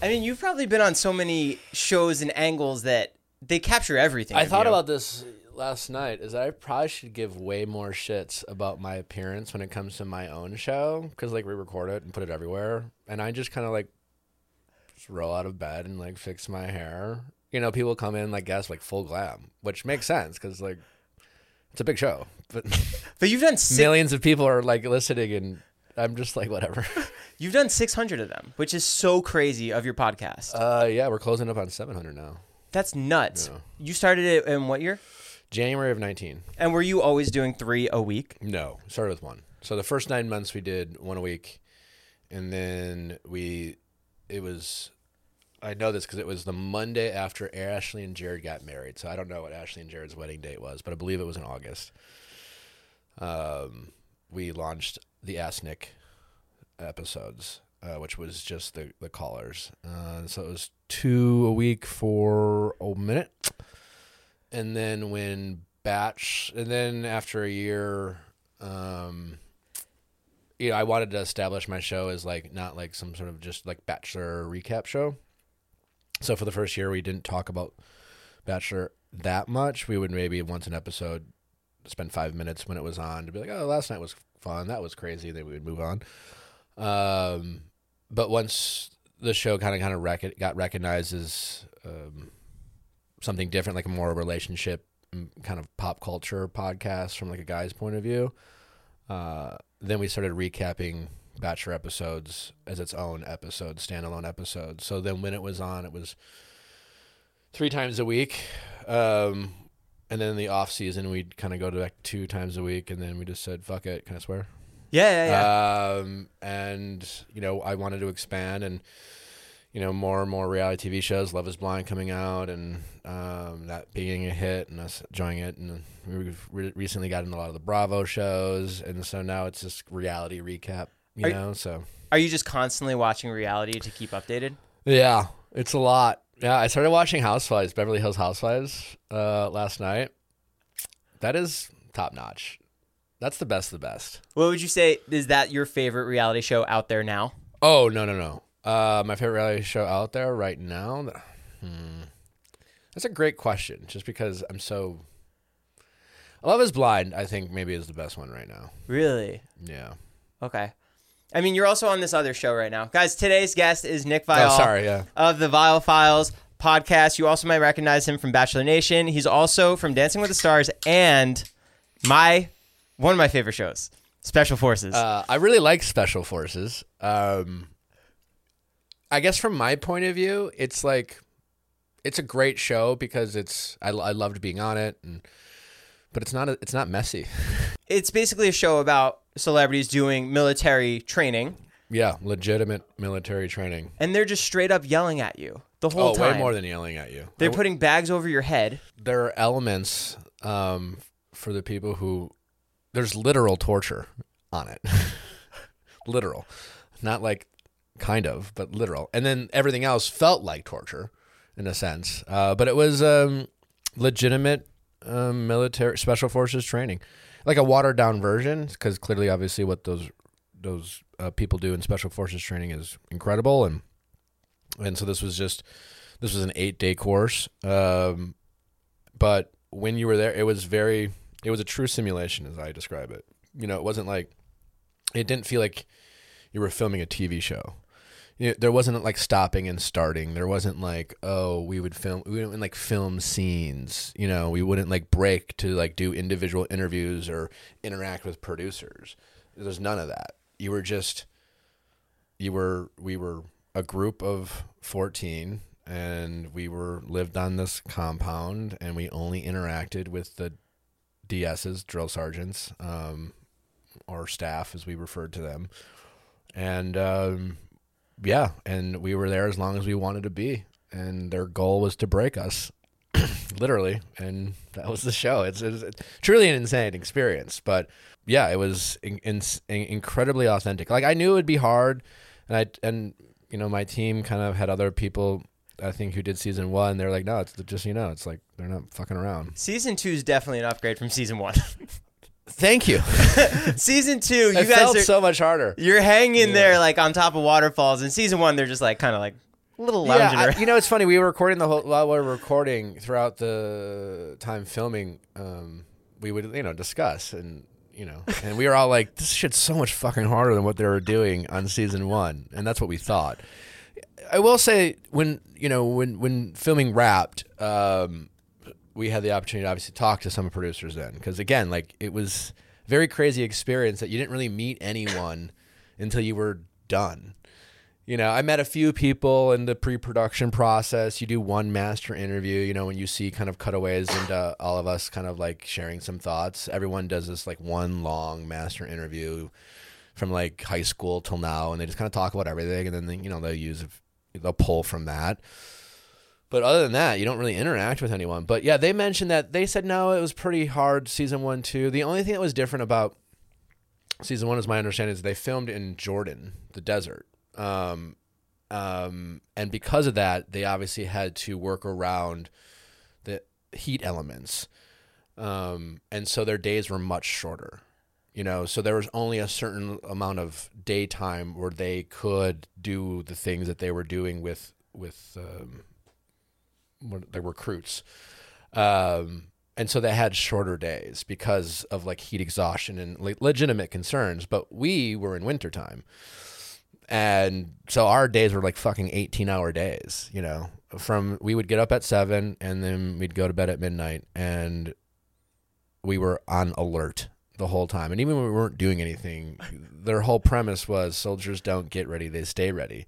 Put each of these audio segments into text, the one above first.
I mean, you've probably been on so many shows and angles that they capture everything. I thought you. about this last night. Is I probably should give way more shits about my appearance when it comes to my own show because like we record it and put it everywhere, and I just kind of like just roll out of bed and like fix my hair. You know, people come in like guess like full glam, which makes sense because like it's a big show, but But you've done millions of people are like listening, and I'm just like whatever. you've done 600 of them, which is so crazy of your podcast. uh, yeah, we're closing up on 700 now. That's nuts. yeah. You started it in what year? January of 19. And were you always doing three a week? No, started with one. So the first nine months we did one a week, and then we, it was, I know this because it was the Monday after Ashley and Jared got married. So I don't know what Ashley and Jared's wedding date was, but I believe it was in August. Um, we launched the Ask Nick episodes, uh, which was just the the callers. Uh, so it was two a week for a minute, and then when batch, and then after a year, um, you know, I wanted to establish my show as like not like some sort of just like bachelor recap show. So for the first year, we didn't talk about Bachelor that much. We would maybe once an episode spend five minutes when it was on to be like, oh, last night was fun. That was crazy. Then we would move on. Um, but once the show kind of kind of rec- got recognized as um, something different, like a more relationship mm, kind of pop culture podcast from like a guy's point of view, uh, then we started recapping Bachelor episodes as its own episode, standalone episodes. So then when it was on, it was three times a week. Um, and then in the off season, we'd kind of go to like two times a week, and then we just said, "Fuck it." Can I swear? Yeah, yeah, yeah. Um, and you know, I wanted to expand, and you know, more and more reality TV shows, Love Is Blind coming out, and um, that being a hit, and us enjoying it, and we've re- recently gotten a lot of the Bravo shows, and so now it's just reality recap. You Are- know, so Are you just constantly watching reality to keep updated? yeah, it's a lot. Yeah, I started watching Housewives, Beverly Hills Housewives, uh, last night. That is top notch. That's the best of the best. What would you say is that your favorite reality show out there now? Oh no no no! Uh, my favorite reality show out there right now. Hmm. That's a great question. Just because I'm so. Love is Blind. I think maybe is the best one right now. Really? Yeah. Okay. I mean, you're also on this other show right now. Guys, today's guest is Nick Viall Oh, sorry. Yeah. of the Viall Files podcast. You also might recognize him from Bachelor Nation. He's also from Dancing with the Stars and my one of my favorite shows, Special Forces. Uh, I really like Special Forces. Um, I guess from my point of view, it's like it's a great show because it's I, I loved being on it, and but it's not a, it's not messy. it's basically a show about celebrities doing military training, yeah, legitimate military training. and they're just straight up yelling at you the whole oh, time. way more than yelling at you. they're putting bags over your head. there are elements um, for the people who there's literal torture on it literal not like kind of but literal and then everything else felt like torture in a sense uh, but it was um, legitimate um, military special forces training like a watered down version because clearly obviously what those those uh, people do in special forces training is incredible and and so this was just this was an eight day course um, but when you were there, it was very, it was a true simulation as I describe it. You know, it wasn't like, it didn't feel like you were filming a TV show. You know, there wasn't like stopping and starting. There wasn't like oh we would film we wouldn't like film scenes. You know we wouldn't like break to like do individual interviews or interact with producers. There's none of that. You were just you were we were a group of 14 and we were lived on this compound and we only interacted with the DSs, drill sergeants, um, or staff as we referred to them. And um, yeah, and we were there as long as we wanted to be. And their goal was to break us, literally. And that was the show. It's, it's, it's truly an insane experience. But yeah, it was in, in, incredibly authentic. Like I knew it would be hard, and I and you know my team kind of had other people I think who did season one. They're like, no, it's just you know, it's like they're not fucking around. Season two is definitely an upgrade from season one. Thank you. season two, you it guys felt are so much harder. you're hanging Yeah. there like on top of waterfalls. In season one, they're just like kind of like little lounging Yeah, around. I, you know, it's funny. We were recording the whole while we were recording throughout the time filming. Um, we would you know discuss and you know, and we were all like, this shit's so much fucking harder than what they were doing on season one, and that's what we thought. I will say when you know when when filming wrapped, um, we had the opportunity to obviously talk to some producers then because again, like it was very crazy experience that you didn't really meet anyone until you were done. You know, I met a few people in the pre-production process. You do one master interview, you know, when you see kind of cutaways into uh, all of us kind of like sharing some thoughts. Everyone does this like one long master interview from like high school till now and they just kind of talk about everything and then they, you know they'll use they'll pull from that but other than that you don't really interact with anyone. But yeah they mentioned that they said no it was pretty hard season one too the only thing that was different about season one is my understanding is they filmed in jordan the desert. Um, um, and because of that they obviously had to work around the heat elements. Um, and so their days were much shorter you know? So there was only a certain amount of daytime where they could do the things that they were doing with with um, the recruits um, and so they had shorter days because of like heat exhaustion and legitimate concerns but we were in wintertime and so our days were like fucking 18 hour days you know from we would get up at 7 and then we'd go to bed at midnight and we were on alert the whole time. And even when we weren't doing anything, their whole premise was soldiers don't get ready, they stay ready.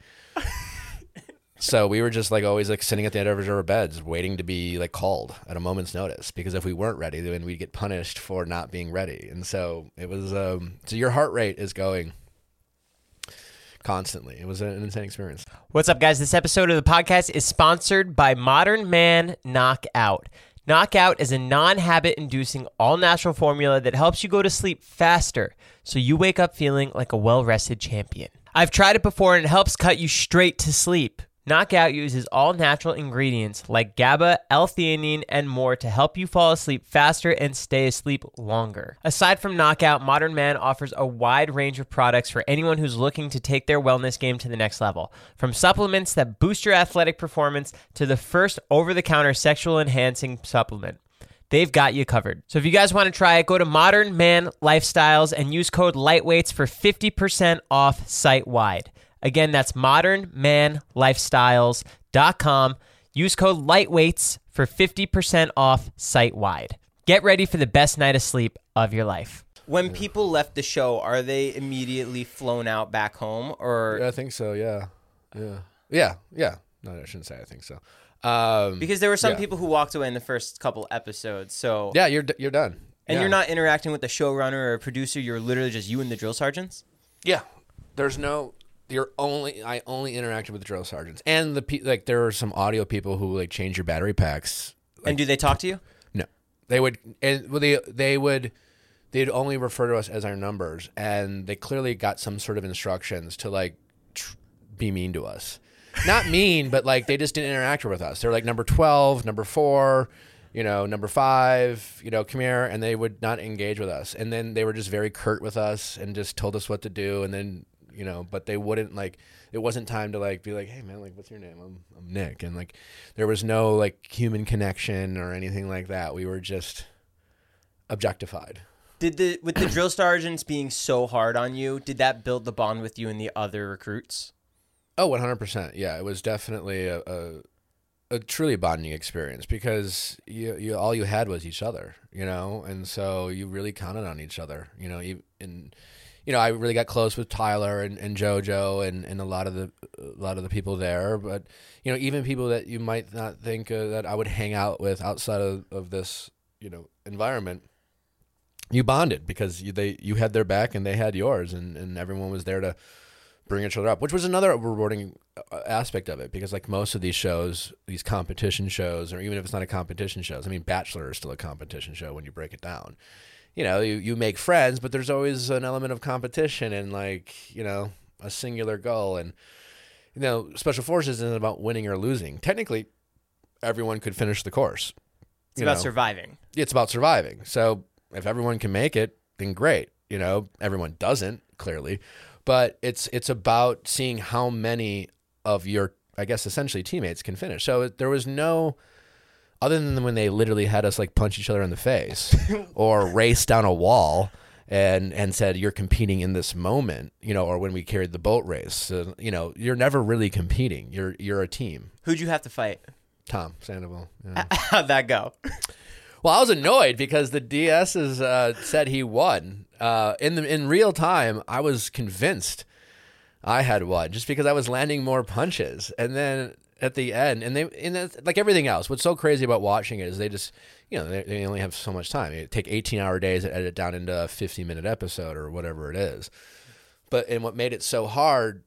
So we were just like always like sitting at the end of our beds waiting to be like called at a moment's notice because if we weren't ready then we'd get punished for not being ready. And so it was um so your heart rate is going constantly. It was an insane experience. What's up, guys? This episode of the podcast is sponsored by Modern Man Knockout. Knockout is a non habit inducing all natural formula that helps you go to sleep faster so you wake up feeling like a well rested champion. I've tried it before and it helps cut you straight to sleep. Knockout uses all natural ingredients like GABA, L-theanine, and more to help you fall asleep faster and stay asleep longer. Aside from Knockout, Modern Man offers a wide range of products for anyone who's looking to take their wellness game to the next level. From supplements that boost your athletic performance to the first over-the-counter sexual enhancing supplement. They've got you covered. So if you guys want to try it, go to Modern Man Lifestyles and use code Lightweights for 50% off site wide. Again, that's modernmanlifestyles.com. Use code Lightweights for 50% off site wide. Get ready for the best night of sleep of your life. when people left the show, are they immediately flown out back home, or Yeah, I think so. Yeah. Yeah. Yeah. Yeah. No, I shouldn't say I think so. Um, because there were some Yeah. people who walked away in the first couple episodes? So yeah, you're d- you're done. and Yeah. you're not interacting with the showrunner or a producer. You're literally just you and the drill sergeants. Yeah, there's no. You're only. I only interacted with the drill sergeants and the pe- like. There are some audio people who like change your battery packs. and do they talk to you? No, they would and well, they they would. They'd only refer to us as our numbers, and they clearly got some sort of instructions to like tr- be mean to us. Not mean, but like they just didn't interact with us. They're like number twelve, number four, you know, number five, you know, come here, and they would not engage with us. And then they were just very curt with us and just told us what to do. And then you know, but they wouldn't like. It wasn't time to like be like, hey man, like what's your name? I'm I'm Nick, and like there was no like human connection or anything like that. We were just objectified. Did the with the drill sergeants being so hard on you? Did that build the bond with you and the other recruits? Oh, Oh, one hundred percent. Yeah, it was definitely a, a a truly bonding experience because you, you all you had was each other, you know, and so you really counted on each other, you know. And you know, I really got close with Tyler and, and JoJo and, and a lot of the a lot of the people there, but you know, even people that you might not think uh, that I would hang out with outside of, of this, you know, environment. You bonded because you, they you had their back and they had yours, and, and everyone was there to bring each other up, which was another rewarding uh, aspect of it because like most of these shows, these competition shows, or even if it's not a competition shows, I mean, Bachelor is still a competition show when you break it down. You know, you, you make friends, but there's always an element of competition and like, you know, a singular goal. And, you know, Special Forces isn't about winning or losing. Technically, everyone could finish the course. It's about know. surviving. It's about surviving. So if everyone can make it, then great. You know, everyone doesn't, clearly but it's it's about seeing how many of your I guess essentially teammates can finish. So there was no other than when they literally had us like punch each other in the face or race down a wall and and said you're competing in this moment, you know, or when we carried the boat race, so, you know, you're never really competing. You're you're a team. Who'd you have to fight? Tom Sandoval. Yeah. How'd that go? Well, I was annoyed because the DS has uh, said he won. Uh, in the in real time, I was convinced I had won just because I was landing more punches, and then at the end, and they and that's, like everything else. What's so crazy about watching it is they just you know they, they only have so much time. They take eighteen hour days and edit it down into a fifty minute episode or whatever it is. But and what made it so hard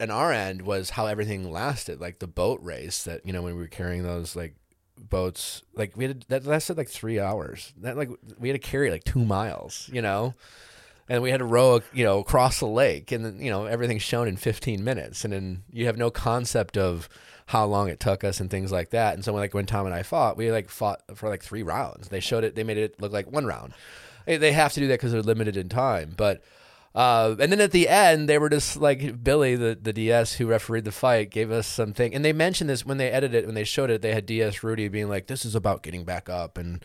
on our end was how everything lasted, like the boat race that you know when we were carrying those like boats like we had that lasted like three hours that like we had to carry like two miles you know and we had to row you know across the lake and then you know everything's shown in 15 minutes and then you have no concept of how long it took us and things like that and so when, like when tom and i fought we like fought for like three rounds they showed it they made it look like one round they, have to do that because they're limited in time but uh, and then at the end, they were just like Billy, the, the DS who refereed the fight, gave us something. And they mentioned this when they edited it, when they showed it, they had DS Rudy being like, this is about getting back up. And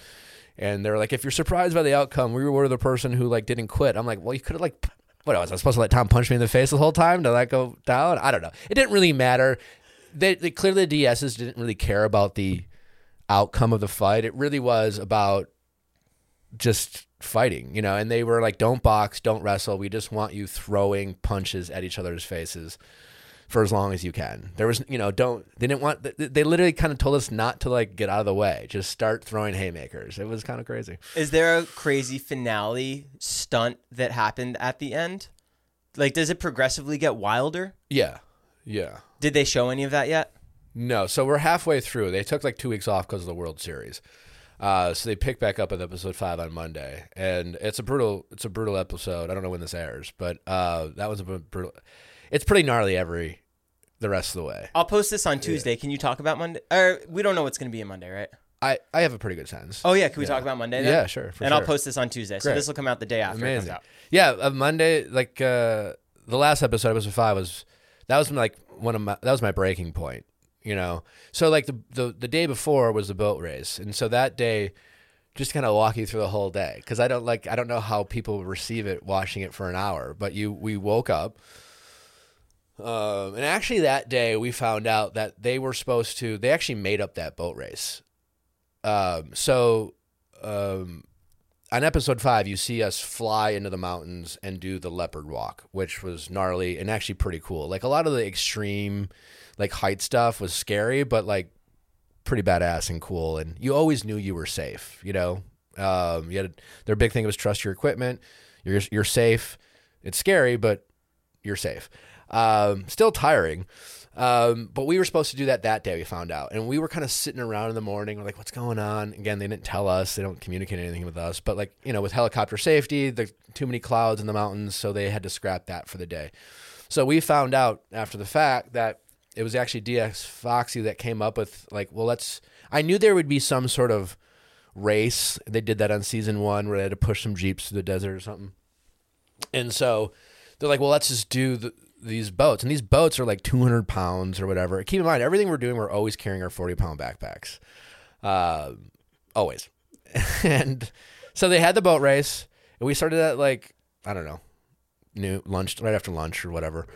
and they're like, if you're surprised by the outcome, we were the person who like didn't quit. I'm like, well, you could have like, what was I supposed to let Tom punch me in the face the whole time to let go down? I don't know. It didn't really matter. They, they clearly the DSs didn't really care about the outcome of the fight. It really was about just fighting, you know, and they were like, don't box, don't wrestle. We just want you throwing punches at each other's faces for as long as you can. There was, you know, don't, they didn't want, they literally kind of told us not to like get out of the way, just start throwing haymakers. It was kind of crazy. Is there a crazy finale stunt that happened at the end? Like, does it progressively get wilder? Yeah. Yeah. Did they show any of that yet? No. So we're halfway through. They took like two weeks off because of the World Series. Uh, so they pick back up with episode five on Monday, and it's a brutal, it's a brutal episode. I don't know when this airs, but uh, that was a brutal. It's pretty gnarly every the rest of the way. I'll post this on Tuesday. Can you talk about Monday? Or we don't know what's going to be in Monday, right? I, I have a pretty good sense. Oh yeah, can we talk about Monday? Then? Yeah, sure. For and sure. I'll post this on Tuesday, so Great. this will come out the day after it Amazing. comes out. Yeah, uh, Monday, like uh, the last episode, episode five was that was like one of my that was my breaking point. You know, so like the the the day before was the boat race, and so that day just kind of walk you through the whole day because I don't like I don't know how people receive it watching it for an hour, but you we woke up. Um, and actually, that day we found out that they were supposed to. They actually made up that boat race. Um, so, um, on episode five, you see us fly into the mountains and do the leopard walk, which was gnarly and actually pretty cool. Like a lot of the extreme, like height stuff was scary, but like pretty badass and cool. And you always knew you were safe. You know, um, you had their big thing was trust your equipment. You're you're safe. It's scary, but you're safe. Um, still tiring. Um, but we were supposed to do that that day. We found out, and we were kind of sitting around in the morning. We're like, "What's going on?" Again, they didn't tell us. They don't communicate anything with us. But like you know, with helicopter safety, there's too many clouds in the mountains, so they had to scrap that for the day. So we found out after the fact that it was actually DS Foxy that came up with like, well, let's. I knew there would be some sort of race. They did that on season one where they had to push some jeeps through the desert or something. And so they're like, well, let's just do the, these boats. And these boats are like 200 pounds or whatever. Keep in mind, everything we're doing, we're always carrying our 40 pound backpacks. Uh, always. and so they had the boat race. And we started at like, I don't know, new lunch, right after lunch or whatever.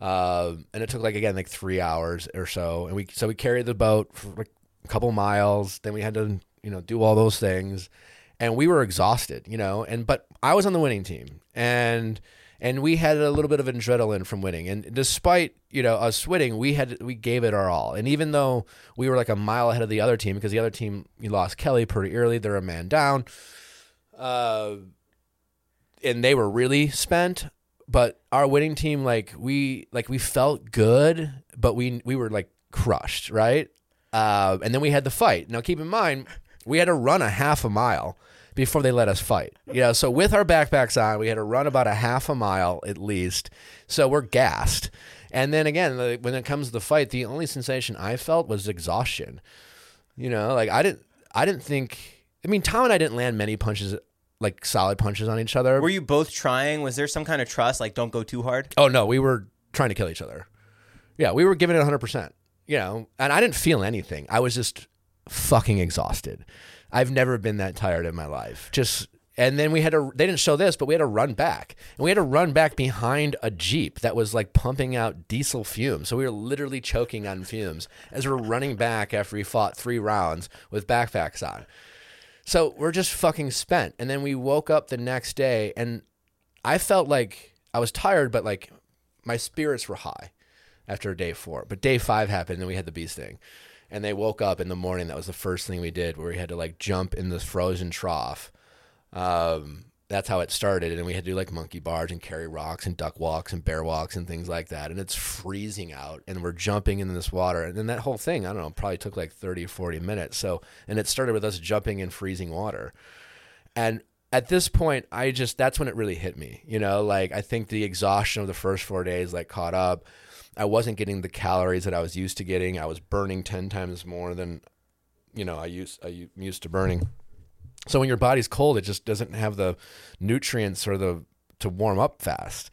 Um, and it took like again like three hours or so, and we so we carried the boat for like a couple miles. Then we had to you know do all those things, and we were exhausted, you know. And but I was on the winning team, and and we had a little bit of adrenaline from winning. And despite you know us winning, we had we gave it our all. And even though we were like a mile ahead of the other team because the other team we lost Kelly pretty early, they're a man down. Uh, and they were really spent but our winning team like we like we felt good but we we were like crushed right uh, and then we had the fight now keep in mind we had to run a half a mile before they let us fight you know so with our backpacks on we had to run about a half a mile at least so we're gassed and then again like, when it comes to the fight the only sensation i felt was exhaustion you know like i didn't i didn't think i mean tom and i didn't land many punches like solid punches on each other Were you both trying? Was there some kind of trust? Like, don't go too hard. Oh no, we were trying to kill each other. Yeah, we were giving it 100%. You know, and I didn't feel anything. I was just fucking exhausted. I've never been that tired in my life. Just and then we had to they didn't show this, but we had to run back. And we had to run back behind a Jeep that was like pumping out diesel fumes. So we were literally choking on fumes as we're running back after we fought 3 rounds with backpacks on. So we're just fucking spent. And then we woke up the next day and I felt like I was tired, but like my spirits were high after day four. But day five happened and we had the bee sting. And they woke up in the morning. That was the first thing we did where we had to like jump in the frozen trough. Um, that's how it started. And we had to do like monkey bars and carry rocks and duck walks and bear walks and things like that. And it's freezing out and we're jumping in this water. And then that whole thing, I don't know, probably took like 30 or 40 minutes. So, and it started with us jumping in freezing water. And at this point, I just, that's when it really hit me. You know, like I think the exhaustion of the first four days like caught up. I wasn't getting the calories that I was used to getting. I was burning 10 times more than, you know, I used, I used to burning. So when your body's cold, it just doesn't have the nutrients or the to warm up fast.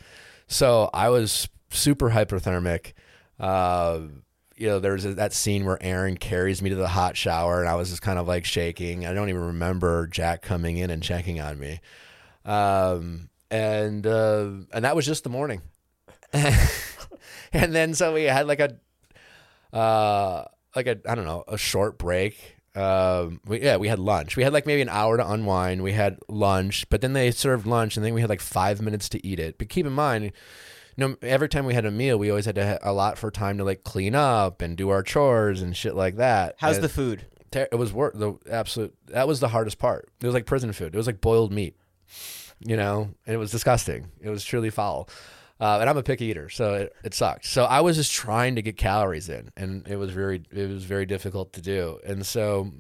So I was super hyperthermic. Uh, you know, there's that scene where Aaron carries me to the hot shower, and I was just kind of like shaking. I don't even remember Jack coming in and checking on me. Um, and uh, and that was just the morning. and then so we had like a uh like a I don't know a short break. Um we, yeah we had lunch. We had like maybe an hour to unwind. We had lunch but then they served lunch and then we had like five minutes to eat it. But keep in mind you know every time we had a meal we always had to ha- allot for time to like clean up and do our chores and shit like that. How's And the food? ter- it was work the absolute that was the hardest part. It was like prison food. It was like boiled meat you know? And it was disgusting. It was truly foul uh, and I'm a picky eater, so it, it sucked. So I was just trying to get calories in, and it was very it was very difficult to do. And so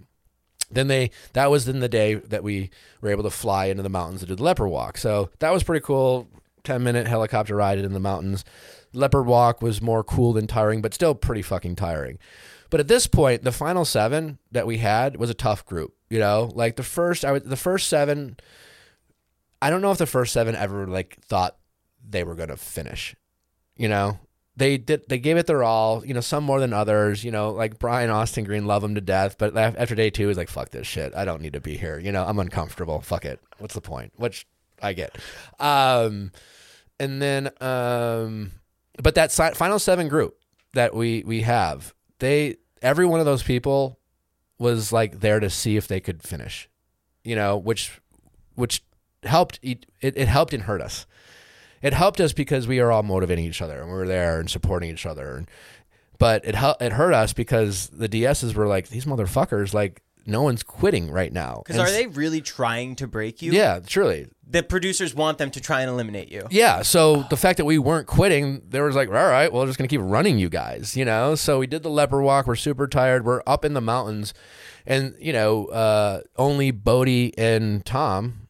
then they that was in the day that we were able to fly into the mountains to do the leopard walk. So that was pretty cool. Ten minute helicopter ride in the mountains. Leopard walk was more cool than tiring, but still pretty fucking tiring. But at this point, the final seven that we had was a tough group. You know, like the first I would the first seven. I don't know if the first seven ever like thought they were going to finish. You know, they did. They gave it their all. You know, some more than others. You know, like Brian Austin Green, love him to death. But after day two, he's like, "Fuck this shit. I don't need to be here." You know, I'm uncomfortable. Fuck it. What's the point? Which I get. Um, and then, um, but that si- final seven group that we we have, they every one of those people was like there to see if they could finish. You know, which which helped. It, it, it helped and hurt us it helped us because we are all motivating each other and we were there and supporting each other. And, but it it hurt us because the DSs were like these motherfuckers. Like no one's quitting right now. Because are they really trying to break you? Yeah, truly. The producers want them to try and eliminate you. Yeah. So the fact that we weren't quitting, there was like, all right, well, we're just gonna keep running you guys, you know. So we did the leopard walk. We're super tired. We're up in the mountains, and you know, uh, only Bode and Tom.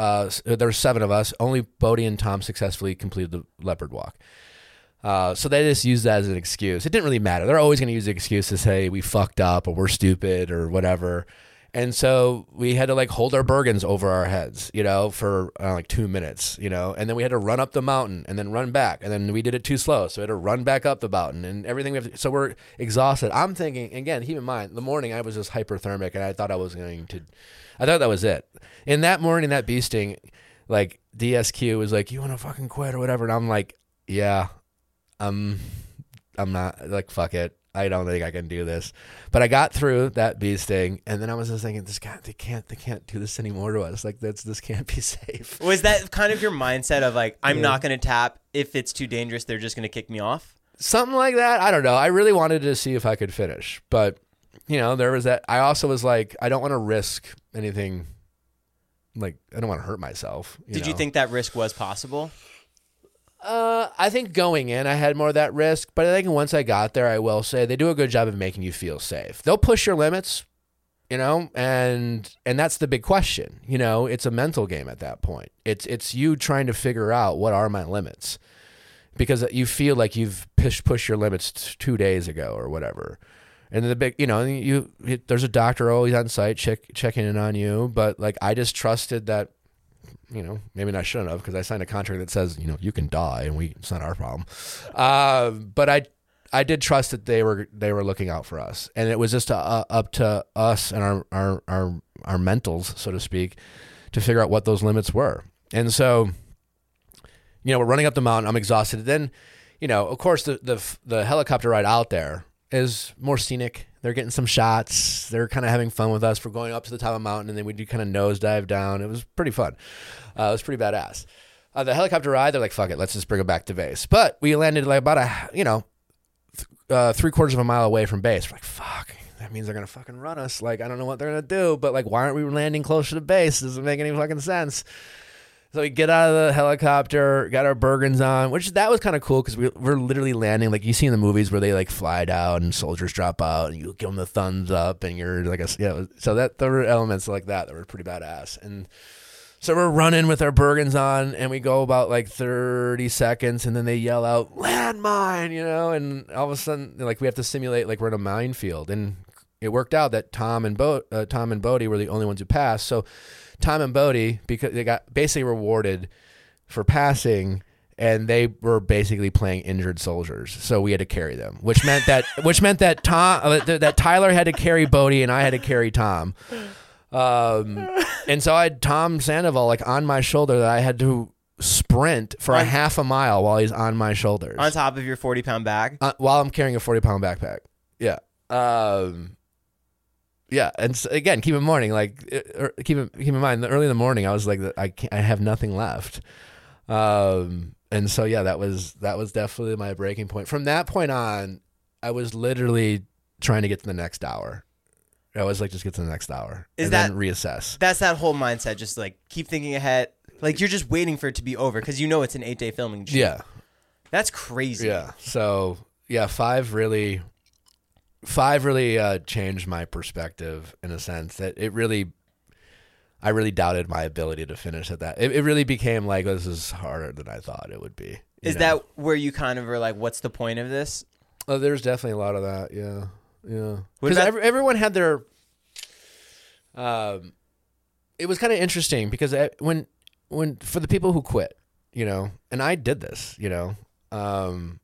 Uh, s- there's seven of us. Only Bode and Tom successfully completed the leopard walk. Uh, so they just used that as an excuse. It didn't really matter. They're always going to use the excuse to say we fucked up or we're stupid or whatever. And so we had to like hold our Bergens over our heads, you know, for uh, like two minutes, you know, and then we had to run up the mountain and then run back. And then we did it too slow. So we had to run back up the mountain and everything. We have to, so we're exhausted. I'm thinking, again, keep in mind, the morning I was just hyperthermic and I thought I was going to, I thought that was it. In that morning, that bee sting, like DSQ was like, you want to fucking quit or whatever. And I'm like, yeah, I'm I'm not like fuck it. I don't think I can do this. But I got through that bee sting, and then I was just thinking, this guy, they can't, they can't do this anymore to us. Like that's this can't be safe. Was that kind of your mindset of like, I'm not going to tap if it's too dangerous? They're just going to kick me off. Something like that. I don't know. I really wanted to see if I could finish, but you know, there was that. I also was like, I don't want to risk anything. Like, I don't want to hurt myself. Did you think that risk was possible? Uh, I think going in, I had more of that risk, but I think once I got there, I will say they do a good job of making you feel safe. They'll push your limits, you know, and and that's the big question. You know, it's a mental game at that point. It's it's you trying to figure out what are my limits, because you feel like you've pushed pushed your limits t- two days ago or whatever. And the big, you know, you, there's a doctor always on site check checking in on you, but like I just trusted that you know, maybe I shouldn't have because I signed a contract that says, you know, you can die and we it's not our problem. Uh, but I I did trust that they were they were looking out for us, and it was just uh, up to us and our, our our our mentals, so to speak, to figure out what those limits were. And so, you know, we're running up the mountain. I'm exhausted. Then, you know, of course, the the the helicopter ride out there is more scenic. They're getting some shots. They're kind of having fun with us. We're going up to the top of the mountain, and then we do kind of nosedive down. It was pretty fun. Uh, it was pretty badass. Uh, the helicopter ride, they're like, "Fuck it, let's just bring it back to base." But we landed like about a, you know, th- uh, three quarters of a mile away from base. We're like, "Fuck." That means they're gonna fucking run us. Like I don't know what they're gonna do, but like, why aren't we landing closer to base? Doesn't make any fucking sense. So we get out of the helicopter, got our Bergens on, which that was kind of cool because we, we're literally landing like you see in the movies where they like fly down and soldiers drop out and you give them the thumbs up and you're like a yeah. So that there were elements like that that were pretty badass. And so we're running with our Bergens on and we go about like 30 seconds and then they yell out landmine, you know, and all of a sudden like we have to simulate like we're in a minefield and it worked out that Tom and Bo- uh, Tom and Bode were the only ones who passed. So Tom and Bode because they got basically rewarded for passing and they were basically playing injured soldiers. So we had to carry them, which meant that which meant that Tom uh, th- that Tyler had to carry Bode and I had to carry Tom. Um, and so I had Tom Sandoval like on my shoulder that I had to sprint for a half a mile while he's on my shoulders On top of your 40 pound bag? uh, while I'm carrying a 40 pound backpack. Yeah. Um, yeah. And so, again, keep in morning, like, er, keep in, keep in mind, early in the morning, I was like, I can't, I have nothing left. Um, and so, yeah, that was, that was definitely my breaking point. From that point on, I was literally trying to get to the next hour. I was like, just get to the next hour Is and that- then reassess. That's that whole mindset. Just like keep thinking ahead. Like you're just waiting for it to be over because you know it's an eight day filming. shoot. Yeah. That's crazy. Yeah. So yeah, five really, five really uh, changed my perspective in a sense that it really, I really doubted my ability to finish at that. It, it really became like this is harder than I thought it would be. Is know? that where you kind of were like, what's the point of this? Oh, there's definitely a lot of that. Yeah. Yeah. Because about- every, everyone had their. Um, it was kind of interesting because I- when when for the people who quit, you know, and I did this, you know, um,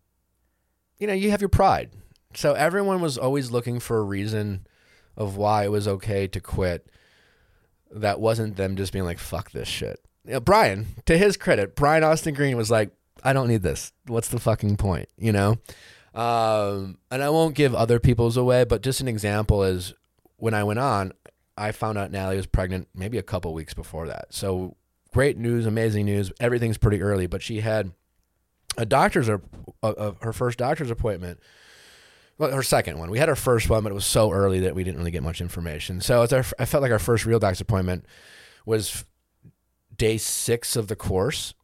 you know, you have your pride. So everyone was always looking for a reason of why it was okay to quit. That wasn't them just being like, "Fuck this shit." You know, Brian, to his credit, Brian Austin Green was like, "I don't need this. What's the fucking point?" You know. Um, and I won't give other people's away, but just an example is when I went on, I found out Natalie was pregnant maybe a couple weeks before that. So great news, amazing news. Everything's pretty early, but she had a doctor's her first doctor's appointment. Well, her second one. We had our first one, but it was so early that we didn't really get much information. So it's our, I felt like our first real doc's appointment was day six of the course,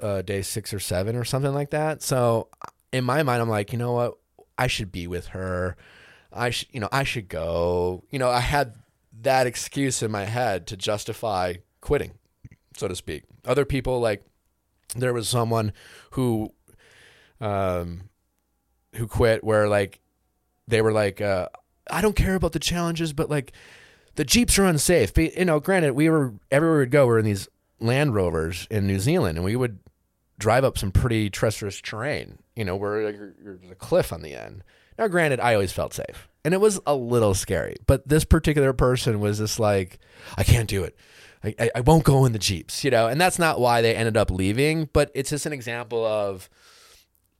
uh, day six or seven or something like that. So in my mind, I'm like, you know what? I should be with her. I should, you know, I should go. You know, I had that excuse in my head to justify quitting, so to speak. Other people, like, there was someone who, um, who quit where like they were like, uh, I don't care about the challenges, but like the jeeps are unsafe. But, you know, granted, we were everywhere we'd go, we are in these Land Rovers in New Zealand, and we would drive up some pretty treacherous terrain. You know, where like, there's a cliff on the end. Now, granted, I always felt safe, and it was a little scary. But this particular person was just like, I can't do it. I, I won't go in the jeeps, you know. And that's not why they ended up leaving. But it's just an example of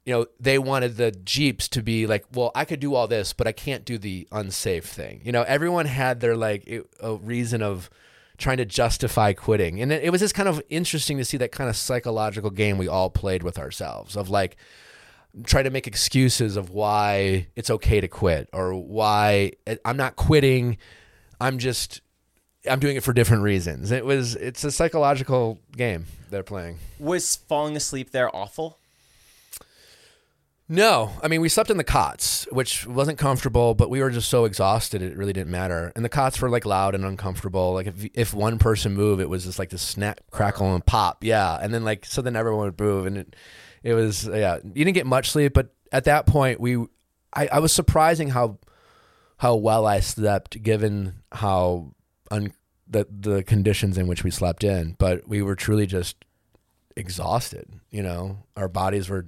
you know, they wanted the Jeeps to be like, well, I could do all this, but I can't do the unsafe thing. You know, everyone had their like it- a reason of trying to justify quitting. And it, it was just kind of interesting to see that kind of psychological game we all played with ourselves of like try to make excuses of why it's okay to quit or why eh, I'm not quitting. I'm just I'm doing it for different reasons. It was it's a psychological game they're playing. Was falling asleep there awful? No, I mean we slept in the cots, which wasn't comfortable, but we were just so exhausted it really didn't matter. And the cots were like loud and uncomfortable. Like if if one person moved, it was just like this snap, crackle, and pop. Yeah, and then like so then everyone would move, and it it was yeah. You didn't get much sleep, but at that point we I, I was surprising how how well I slept given how un, the the conditions in which we slept in. But we were truly just exhausted. You know, our bodies were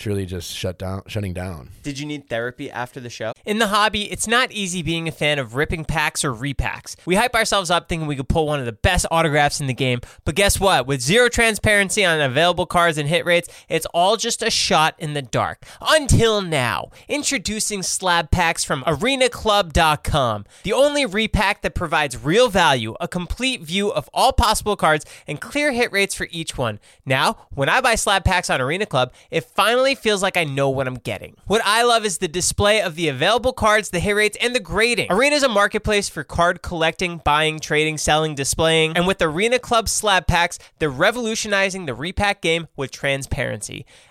truly just shut down, shutting down. Did you need therapy after the show? In the hobby, it's not easy being a fan of ripping packs or repacks. We hype ourselves up thinking we could pull one of the best autographs in the game, but guess what? With zero transparency on available cards and hit rates, it's all just a shot in the dark. Until now, introducing slab packs from arenaclub.com, the only repack that provides real value, a complete view of all possible cards, and clear hit rates for each one. Now, when I buy slab packs on Arena Club, it finally feels like I know what I'm getting. What I love is the display of the available cards, the hit rates, and the grading. Arena is a marketplace for card collecting, buying, trading, selling, displaying, and with Arena Club slab packs, they're revolutionizing the repack game with transparency.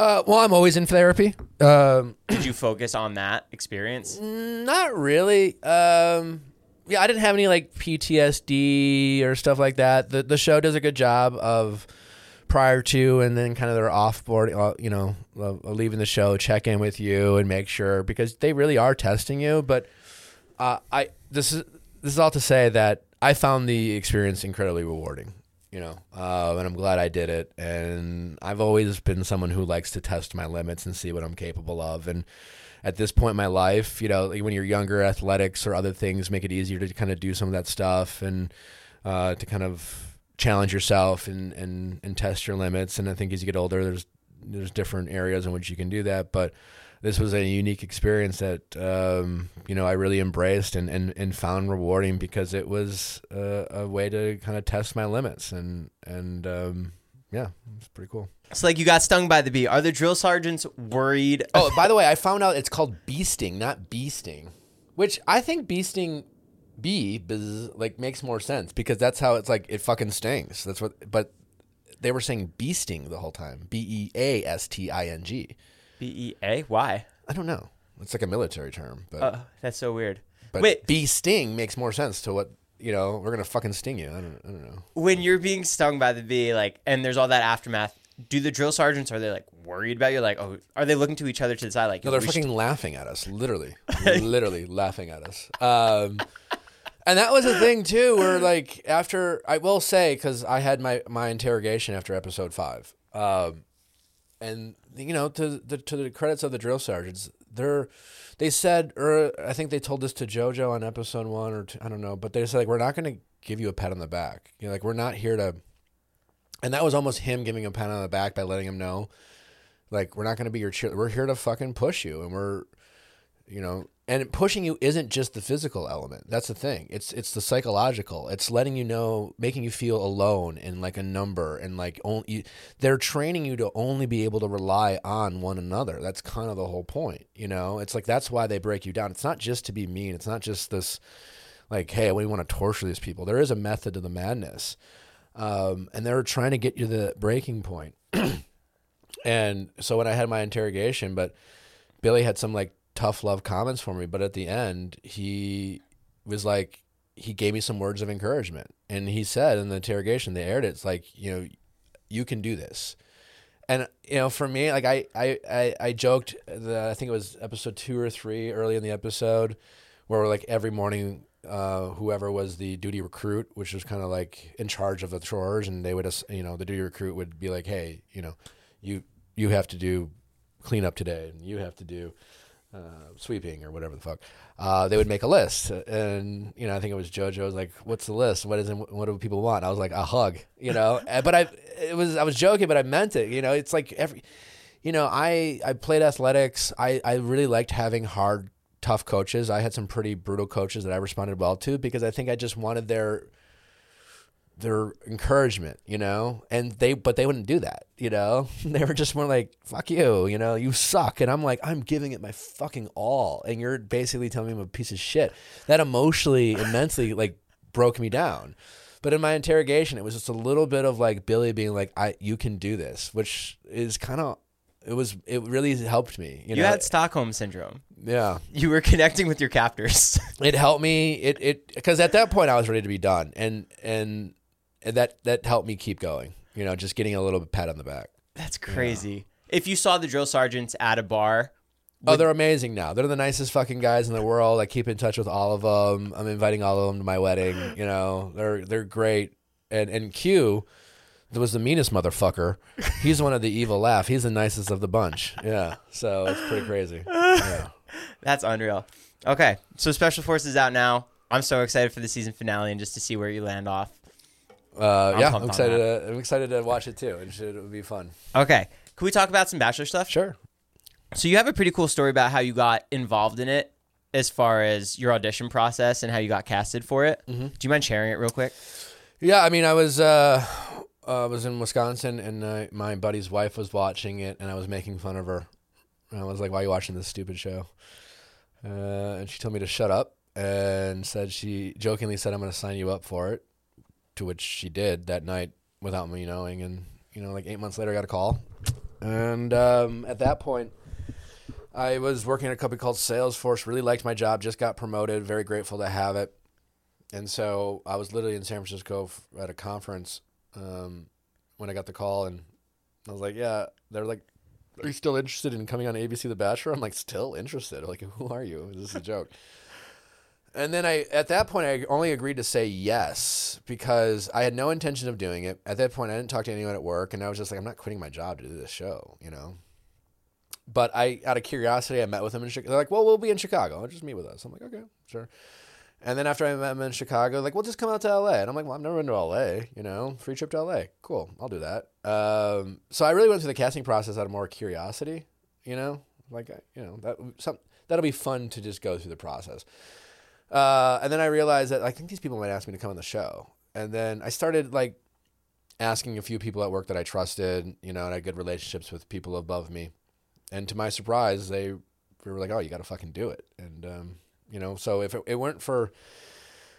Uh, well, I'm always in therapy. Um, Did you focus on that experience? not really. Um, yeah, I didn't have any like PTSD or stuff like that. The the show does a good job of prior to and then kind of their offboard, uh, you know, uh, leaving the show, check in with you and make sure because they really are testing you. But uh, I this is this is all to say that I found the experience incredibly rewarding. You know, uh, and I'm glad I did it. And I've always been someone who likes to test my limits and see what I'm capable of. And at this point in my life, you know, when you're younger, athletics or other things make it easier to kind of do some of that stuff and uh, to kind of challenge yourself and, and, and test your limits. And I think as you get older, there's there's different areas in which you can do that. But this was a unique experience that um, you know I really embraced and, and, and found rewarding because it was a, a way to kind of test my limits and and um, yeah, it's pretty cool. It's like you got stung by the bee. Are the drill sergeants worried? Oh, by the way, I found out it's called bee sting, not bee sting, which I think bee sting, bee, biz, like makes more sense because that's how it's like it fucking stings. That's what, but they were saying bee sting the whole time. B e a s t i n g. B E A? Why? I don't know. It's like a military term, but Uh, that's so weird. but Wait, bee sting makes more sense to what you know. We're gonna fucking sting you. I don't, I don't know. when you're being stung by the bee, like, and there's all that aftermath. Do the drill sergeants are they like worried about you? Like, oh, are they looking to each other to the side? Like, No, they're we should- fucking laughing at us, literally, literally laughing at us. Um, and that was a thing too, where like after I will say because I had my my interrogation after episode five, um, and you know to the to the credits of the drill sergeants, they're they said or I think they told this to JoJo on episode one or two, I don't know, but they said like we're not going to give you a pat on the back, you know, like we're not here to. And that was almost him giving a pat on the back by letting him know like we're not going to be your cheer. We're here to fucking push you, and we're, you know, and pushing you isn't just the physical element. That's the thing. It's it's the psychological. It's letting you know, making you feel alone and like a number, and like only you, they're training you to only be able to rely on one another. That's kind of the whole point. You know, it's like that's why they break you down. It's not just to be mean. It's not just this, like, hey, we want to torture these people. There is a method to the madness. Um, and they're trying to get you to the breaking point. And so when I had my interrogation, but Billy had some like tough love comments for me, but at the end he was like he gave me some words of encouragement. And he said in the interrogation, they aired it, it's like, you know, you can do this. And you know, for me, like I I, I, I joked that I think it was episode two or three early in the episode where like every morning uh, whoever was the duty recruit, which was kind of like in charge of the chores, and they would, you know, the duty recruit would be like, "Hey, you know, you you have to do cleanup today, and you have to do uh, sweeping or whatever the fuck." Uh, they would make a list, and you know, I think it was JoJo was like, "What's the list? What is it, what do people want?" I was like, "A hug," you know. But I it was I was joking, but I meant it. You know, it's like every, you know, I I played athletics. I I really liked having hard tough coaches. I had some pretty brutal coaches that I responded well to because I think I just wanted their their encouragement, you know, and they but they wouldn't do that, you know. They were just more like "fuck you," you know, you suck, and I'm like, I'm giving it my fucking all, and you're basically telling me I'm a piece of shit. That emotionally, immensely, like broke me down. But in my interrogation, it was just a little bit of like Billy being like, "I, you can do this," which is kind of, it was, it really helped me. You, You know, had Stockholm syndrome. yeah You were connecting with your captors. it helped me it it because at that point i was ready to be done and and and that that helped me keep going you know just getting a little pat on the back. That's crazy. If you saw the drill sergeants at a bar, oh they're amazing now. They're the nicest fucking guys in the world. I keep in touch with all of them i'm inviting all of them to my wedding you know. They're they're great. And and q that was the meanest motherfucker. He's one of the evil laugh. He's the nicest of the bunch. Yeah so it's pretty crazy. Yeah. That's unreal. Okay, so Special Forces out now. I'm so excited for the season finale and just to see where you land off. Uh, yeah i'm excited to, i'm excited to watch it too it should be fun Okay, can we talk about some Bachelor stuff? sure So you have a pretty cool story about how you got involved in it, as far as your audition process and how you got casted for it. Mm-hmm. Do you mind sharing it real quick? Yeah, I mean, I was uh, uh, was in Wisconsin, and uh, my buddy's wife was watching it, and I was making fun of her. And I was like, "Why are you watching this stupid show?" Uh, and she told me to shut up, and said she jokingly said, "I'm going to sign you up for it." To which she did that night without me knowing, and you know, like eight months later, I got a call, and um, at that point. I was working at a company called Salesforce. Really liked my job. Just got promoted. Very grateful to have it. And so I was literally in San Francisco at a conference um, when I got the call, and I was like, "Yeah." They're like, "Are you still interested in coming on ABC The Bachelor?" I'm like, "Still interested." Like, who are you? This is a joke? And then I, at that point, I only agreed to say yes because I had no intention of doing it. At that point, I didn't talk to anyone at work, and I was just like, "I'm not quitting my job to do this show," you know. But I, out of curiosity, I met with them in Chicago. They're like, "Well, we'll be in Chicago. Just meet with us." I'm like, "Okay, sure." And then after I met them in Chicago, like, well, just come out to LA. And I'm like, well, I've never been to LA, you know, free trip to LA. Cool, I'll do that. Um, so I really went through the casting process out of more curiosity, you know. like you know that some that'll be fun to just go through the process. Uh, and then I realized that I think these people might ask me to come on the show, and then I started like asking a few people at work that I trusted, you know, and I had good relationships with people above me. And to my surprise, they were like, "Oh, you got to fucking do it." And um, you know, so if it, it weren't for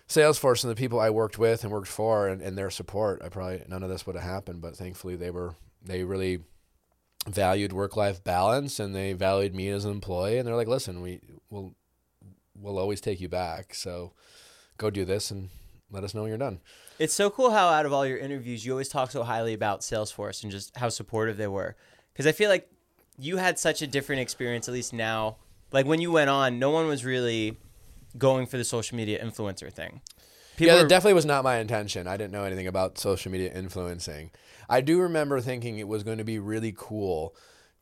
Salesforce and the people I worked with and worked for and, and their support, I probably none of this would have happened. But thankfully, they were they really valued work life balance and they valued me as an employee. And they're like, "Listen, we will we'll always take you back. So go do this and let us know when you're done." It's so cool how out of all your interviews, you always talk so highly about Salesforce and just how supportive they were. Because I feel like you had such a different experience, at least now. Like when you went on, no one was really going for the social media influencer thing. yeah, were- that definitely was not my intention. I didn't know anything about social media influencing. I do remember thinking it was going to be really cool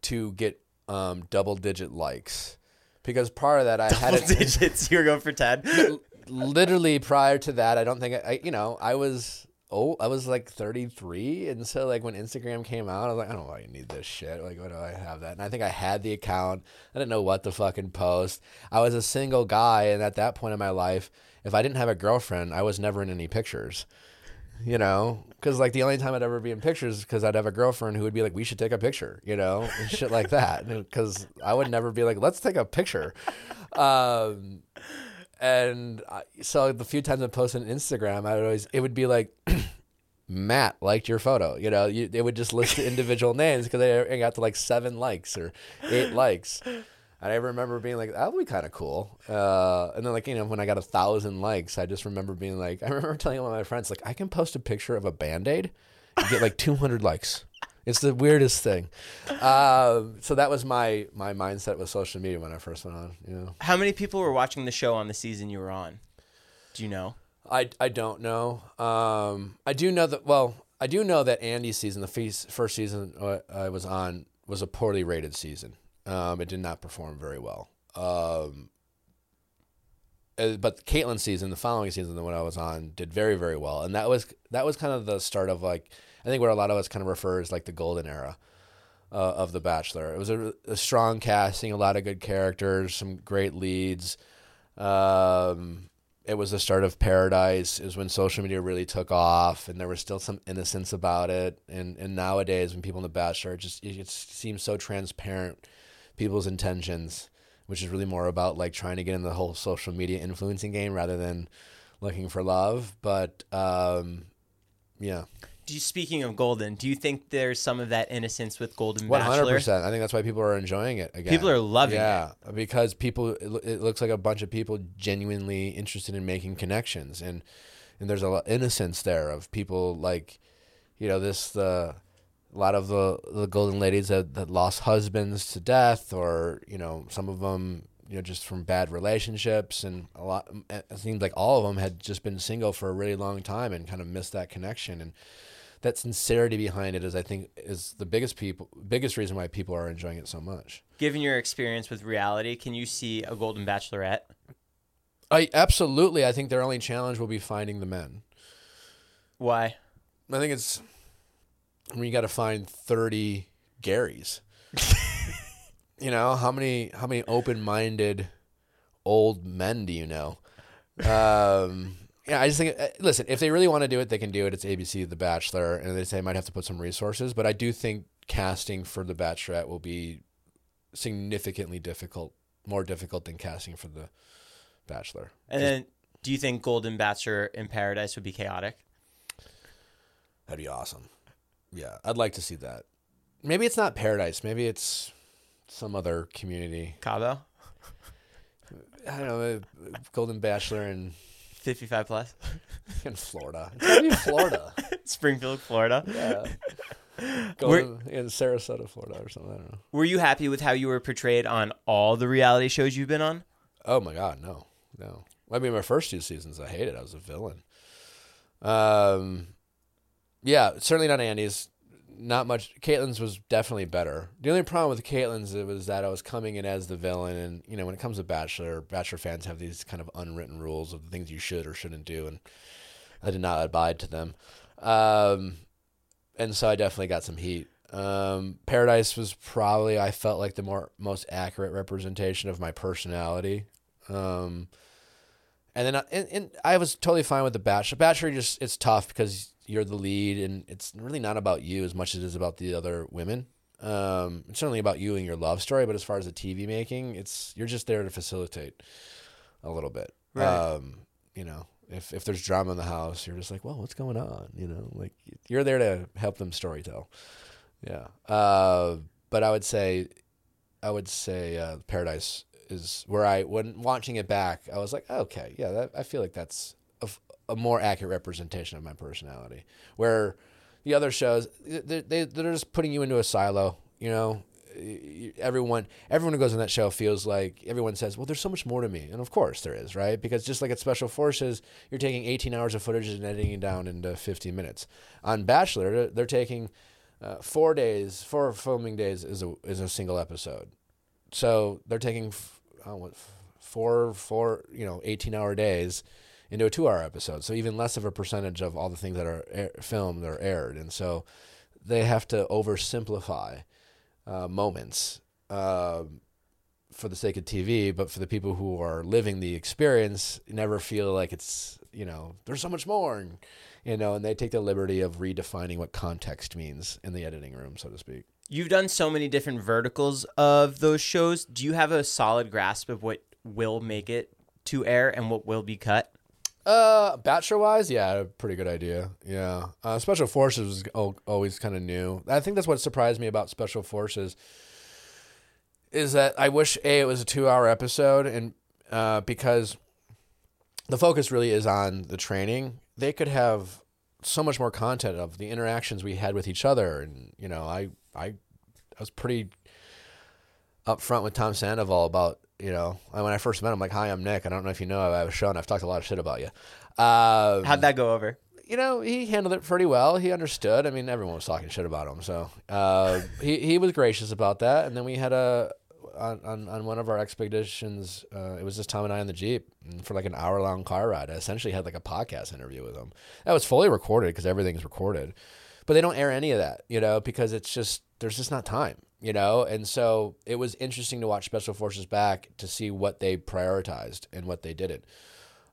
to get um, double digit likes because prior to that I had double it digits. You were going for ten. literally prior to that. I don't think I, I you know I was oh I was like 33 and so like when Instagram came out I was like I don't know why you need this shit like what do I have that and I think I had the account I didn't know what to fucking post I was a single guy and at that point in my life if I didn't have a girlfriend I was never in any pictures you know because like the only time i'd ever be in pictures is because i'd have a girlfriend who would be like we should take a picture you know and shit like that. Because i would never be like let's take a picture. Um, and I, so the few times i posted on instagram i would always it would be like matt liked your photo you know? You, they would just list the individual names because they got to like seven likes or eight likes and I remember being like, that would be kind of cool. Uh, and then, like, you know, when I got a thousand likes, I just remember being like, I remember telling one of my friends, like, I can post a picture of a band aid and get like 200 likes. It's the weirdest thing. Um, so that was my my mindset with social media when I first went on. You know, How many people were watching the show on the season you were on? Do you know? I I don't know. Um, I do know that. Well, I do know that Andi's season, the feast, first season uh, I was on, was a poorly rated season. Um, it did not perform very well. Um, uh, but Kaitlyn's season, the following season, the one I was on, did very very well, and that was that was kind of the start of like I think what a lot of us kind of refer as like the golden era uh, of The Bachelor. It was a, a strong casting, a lot of good characters, some great leads. Um, it was the start of Paradise. Is when social media really took off, and there was still some innocence about it. And and nowadays, when people in The Bachelor, it just it just seems so transparent, people's intentions, which is really more about like trying to get in the whole social media influencing game rather than looking for love. But um, yeah, Do you, speaking of Golden, do you think there's some of that innocence with Golden Bachelor? percent. I think that's why people are enjoying it again. People are loving yeah, because people. It, it looks like a bunch of people genuinely interested in making connections, and and there's a lot innocence there of people like, you know, this the a lot of the the golden ladies that that lost husbands to death, or you know, some of them. You know, just from bad relationships, and a lot. It seems like all of them had just been single for a really long time and kind of missed that connection. And that sincerity behind it is I think is the biggest people biggest reason why people are enjoying it so much. Given your experience with reality, can you see a Golden Bachelorette? I absolutely I think their only challenge will be finding the men. Why? I think it's Mean you got to find 30 Garys. you know, how many how many open-minded old men do you know? Um yeah, I just think. uh, Listen, if they really want to do it, they can do it. It's ABC, The Bachelor, and they say they might have to put some resources. But I do think casting for The Bachelorette will be significantly difficult, more difficult than casting for The Bachelor. And then, do you think Golden Bachelor in Paradise would be chaotic? That'd be awesome. Yeah, I'd like to see that. Maybe it's not Paradise. Maybe it's some other community. Cabo, I don't know, uh, Golden Bachelor in, 55 plus, in Florida. It's gotta be Florida. Springfield, Florida. Yeah. Golden, in Sarasota, Florida, or something. I don't know. Were you happy with how you were portrayed on all the reality shows you've been on? Oh my God, no, no. I mean, my first two seasons, I hated. I was a villain. Um, yeah, certainly not Andi's. Not much. Kaitlyn's was definitely better. The only problem with Kaitlyn's it was that I was coming in as the villain, and you know, when it comes to Bachelor, Bachelor fans have these kind of unwritten rules of the things you should or shouldn't do, and I did not abide to them. Um, and so I definitely got some heat. Um, Paradise was probably I felt like the more most accurate representation of my personality. Um, and then I, and, and I was totally fine with the Bachelor. Bachelor just it's tough because you're the lead, and it's really not about you as much as it is about the other women. Um, it's certainly about you and your love story, but as far as the TV making, it's you're just there to facilitate a little bit. Right. Um, you know, if if there's drama in the house, you're just like, well, what's going on? You know, like you're there to help them story tell. Yeah. Uh, but I would say, I would say uh, Paradise is where I when watching it back, I was like, okay, yeah, that, I feel like that's a, a more accurate representation of my personality. Where the other shows, they, they they're just putting you into a silo. You know, everyone everyone who goes on that show feels like everyone says, "Well, there's so much more to me," and of course there is, right? Because just like at Special Forces, you're taking 18 hours of footage and editing it down into 15 minutes. On Bachelor, they're, taking uh, four days, four filming days is a is a single episode. So they're taking f- what, f- four four you know 18 hour days into a two hour episode. So even less of a percentage of all the things that are air, filmed are aired, and so they have to oversimplify uh, moments uh, for the sake of TV, but for the people who are living the experience, never feel like it's you know there's so much more, and you know, and they take the liberty of redefining what context means in the editing room, so to speak. You've done so many different verticals of those shows. Do you have a solid grasp of what will make it to air and what will be cut? Uh, bachelor wise, yeah, pretty good idea. Yeah, uh, Special Forces was always kind of new. I think that's what surprised me about Special Forces is that I wish a it was a two hour episode and uh, because the focus really is on the training. They could have so much more content of the interactions we had with each other, and you know, I I, I was pretty upfront with Tom Sandoval about you know when I first met him, like, "Hi, I'm Nick. I don't know if you know, I have a show, and I've talked a lot of shit about you." Um, How'd that go over? you know, he handled it pretty well. He understood. I mean, everyone was talking shit about him, so uh, he he was gracious about that. And then we had a on on, on one of our expeditions. Uh, it was just Tom and I in the jeep and for like an hour long car ride. I essentially had like a podcast interview with him. That was fully recorded because everything's recorded, but they don't air any of that, you know, because it's just there's just not time, you know. And so it was interesting to watch Special Forces back to see what they prioritized and what they didn't.